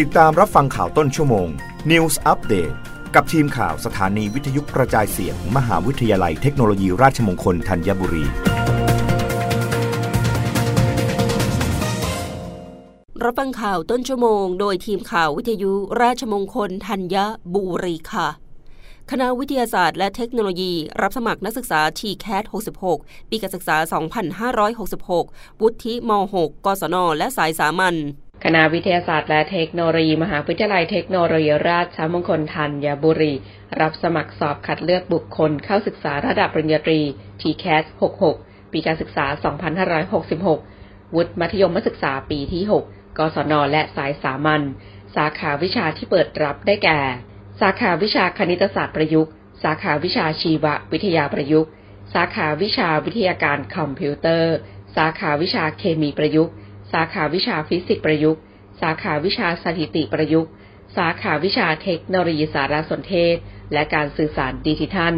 ติดตามรับฟังข่าวต้นชั่วโมง News Update กับทีมข่าวสถานีวิทยุกระจายเสียงมหาวิทยาลัยเทคโนโลยีราชมงคลธัญบุรี รับฟังข่าวต้นชั่วโมง โดยทีมข่าววิทยุราชมงคลธัญบุรีค่ะคณะวิทยาศาสตร์และเทคโนโลยี รับสมัครนักศึกษา TCAT 66 ปีการศึกษา 2566 วุฒิม .6 กศน และสายสามัญ คณะวิทยาศาสตร์และเทคโนโลยี มหาวิทยาลัยเทคโนโลยีราชมงคลธัญบุรี รับสมัครสอบคัดเลือกบุคคลเข้าศึกษาระดับปริญญาตรี TCAS 66 ปีการศึกษา 2566 วุฒิมัธยมศึกษาปีที่ 6 กศน และสายสามัญ สาขาวิชาที่เปิดรับได้แก่ สาขาวิชาคณิตศาสตร์ประยุกต์ สาขาวิชาชีววิทยาประยุกต์ สาขาวิชาวิทยาการคอมพิวเตอร์ สาขาวิชาเคมีประยุกต์ สาขาวิชาฟิสิกส์ประยุกต์ สาขาวิชาสถิติประยุกต์ สาขาวิชาเทคโนโลยีสารสนเทศ และการสื่อสารดิจิทัล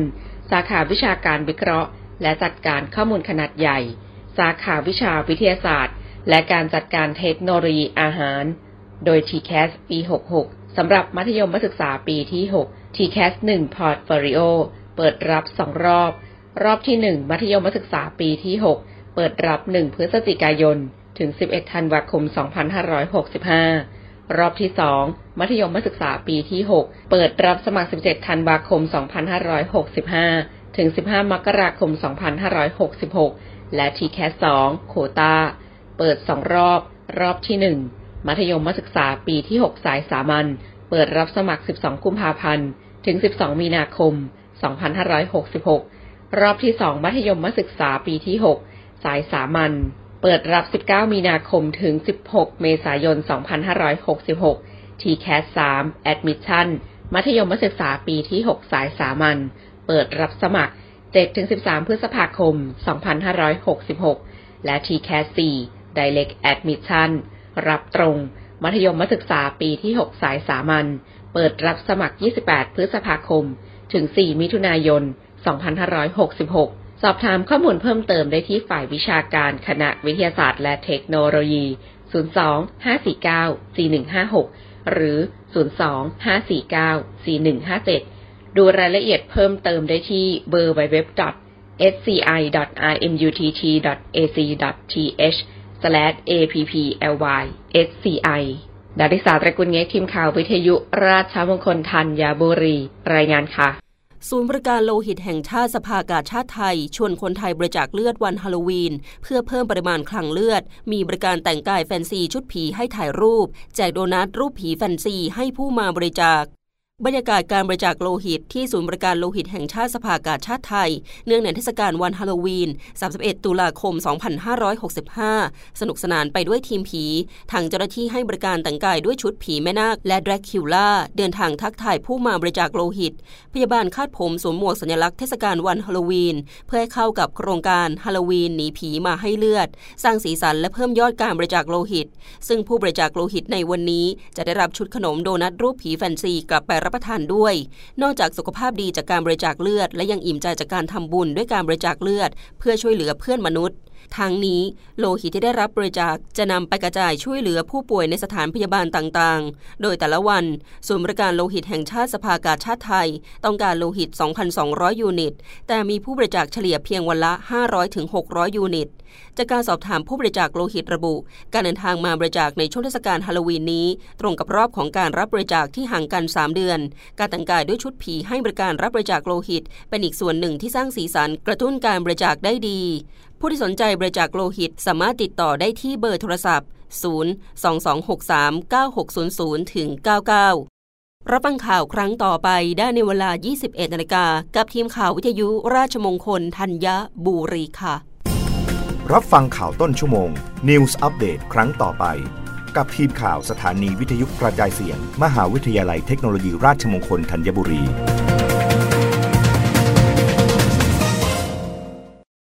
สาขาวิชาการวิเคราะห์ และจัดการข้อมูลขนาดใหญ่ สาขาวิชาวิทยาศาสตร์ และการจัดการเทคโนโลยีอาหาร โดย TCAS ปี 66 สำหรับมัธยมศึกษาปีที่ 6 TCAS 1 Portfolio เปิดรับ2รอบ รอบที่ 1 มัธยมศึกษาปีที่ 6 เปิดรับ 1 พฤศจิกายน ถึง 11 ธันวาคม 2565 รอบที่ 2 มัธยมศึกษาปีที่ 6 เปิดรับสมัคร 17 ธันวาคม 2565 ถึง 15 มกราคม 2566 และ TCAS 2โควตาเปิด 2 รอบ รอบที่ 1 มัธยมศึกษาปีที่ 6 สายสามัญ เปิดรับสมัคร 12 กุมภาพันธ์ ถึง 12 มีนาคม 2566 รอบที่ 2 มัธยมศึกษาปีที่ 6 สายสามัญ เปิดรับ 19 มีนาคมถึง 16 เมษายน 2566 TCAS 3 Admission มัธยมศึกษาปีที่ 6 สายสามัญ เปิดรับสมัคร 7-13 พฤษภาคม 2566 และ TCAS 4 Direct Admission รับตรง มัธยมศึกษาปีที่ 6 สายสามัญ เปิดรับสมัคร 28 พฤษภาคม ถึง 4 มิถุนายน 2566 สอบถามข้อมูลเพิ่มเติมได้ที่ฝ่ายวิชาการคณะวิทยาศาสตร์และเทคโนโลยี 02-549-4156 หรือ 02-549-4157 ดูรายละเอียดเพิ่มเติมได้ที่ www.sci.rmutt.ac.th apply sci ดาริสาตระกุลเงทีมข่าววิทยุราชมงคลธัญบุรี รายงานค่ะ ศูนย์บริการโลหิตแห่งชาติสภากาชาติไทย ชวนคนไทยบริจาคเลือดวันฮาโลวีน เพื่อเพิ่มปริมาณคลังเลือด มีบริการแต่งกายแฟนซีชุดผีให้ถ่ายรูป แจกโดนัทรูปผีแฟนซีให้ผู้มาบริจาค บรรยากาศการบริจาคโลหิตที่ศูนย์บริการโลหิตแห่งชาติสภากาชาติไทย เนื่องในเทศกาลวันฮาโลวีน 31 ตุลาคม 2565 สนุกสนานไปด้วยทีมผี ทางเจ้าหน้าที่ให้บริการแต่งกายด้วยชุดผีแม่นาคและแดรกคิวล่า เดินทางทักทายผู้มาบริจาคโลหิต พยาบาลคาดผมสวมหมวกสัญลักษณ์เทศกาลวันฮาโลวีน เพื่อให้เข้ากับโครงการฮาโลวีนหนีผีมาให้เลือด สร้างสีสันและเพิ่มยอดการบริจาคโลหิต ซึ่งผู้บริจาคโลหิตในวันนี้จะได้รับชุดขนมโดนัทรูปผีแฟนซีกลับไปรับประทานด้วย นอกจากสุขภาพดีจากการบริจาคเลือด และยังอิ่มใจจากการทำบุญด้วยการบริจาคเลือด เพื่อช่วยเหลือเพื่อนมนุษย์ทั้งนี้โลหิตที่ได้รับบริจาคจะนำไปกระจายช่วยเหลือผู้ป่วยในสถานพยาบาลต่างๆ โดยแต่ละวันศูนย์บริการโลหิตแห่งชาติสภากาชาติไทย ต้องการโลหิต 2,200 ยูนิต แต่มีผู้บริจาคเฉลี่ยเพียงวันละ 500-600 ยูนิต จากการสอบถามผู้บริจาคโลหิตระบุ การเดินทางมาบริจาคในช่วงเทศกาลฮาโลวีนนี้ ตรงกับรอบของการรับบริจาคที่ห่างกัน 3 เดือน การแต่งกายด้วยชุดผีให้บริการรับบริจาคโลหิต เป็นอีกส่วนหนึ่งที่สร้างสีสันกระตุ้นการบริจาคได้ดี ผู้ที่สนใจบริจาคโลหิตสามารถติดต่อได้ที่เบอร์โทรศัพท์ 0 2263 9600ถึง99 รับฟังข่าวครั้งต่อไปได้ในเวลา 21นาฬิกากับทีมข่าววิทยุราชมงคลธัญบุรีค่ะ รับฟังข่าวต้นชั่วโมง News อัปเดตครั้งต่อไป กับทีมข่าวสถานีวิทยุกระจายเสียง มหาวิทยาลัยเทคโนโลยีราชมงคลธัญบุรี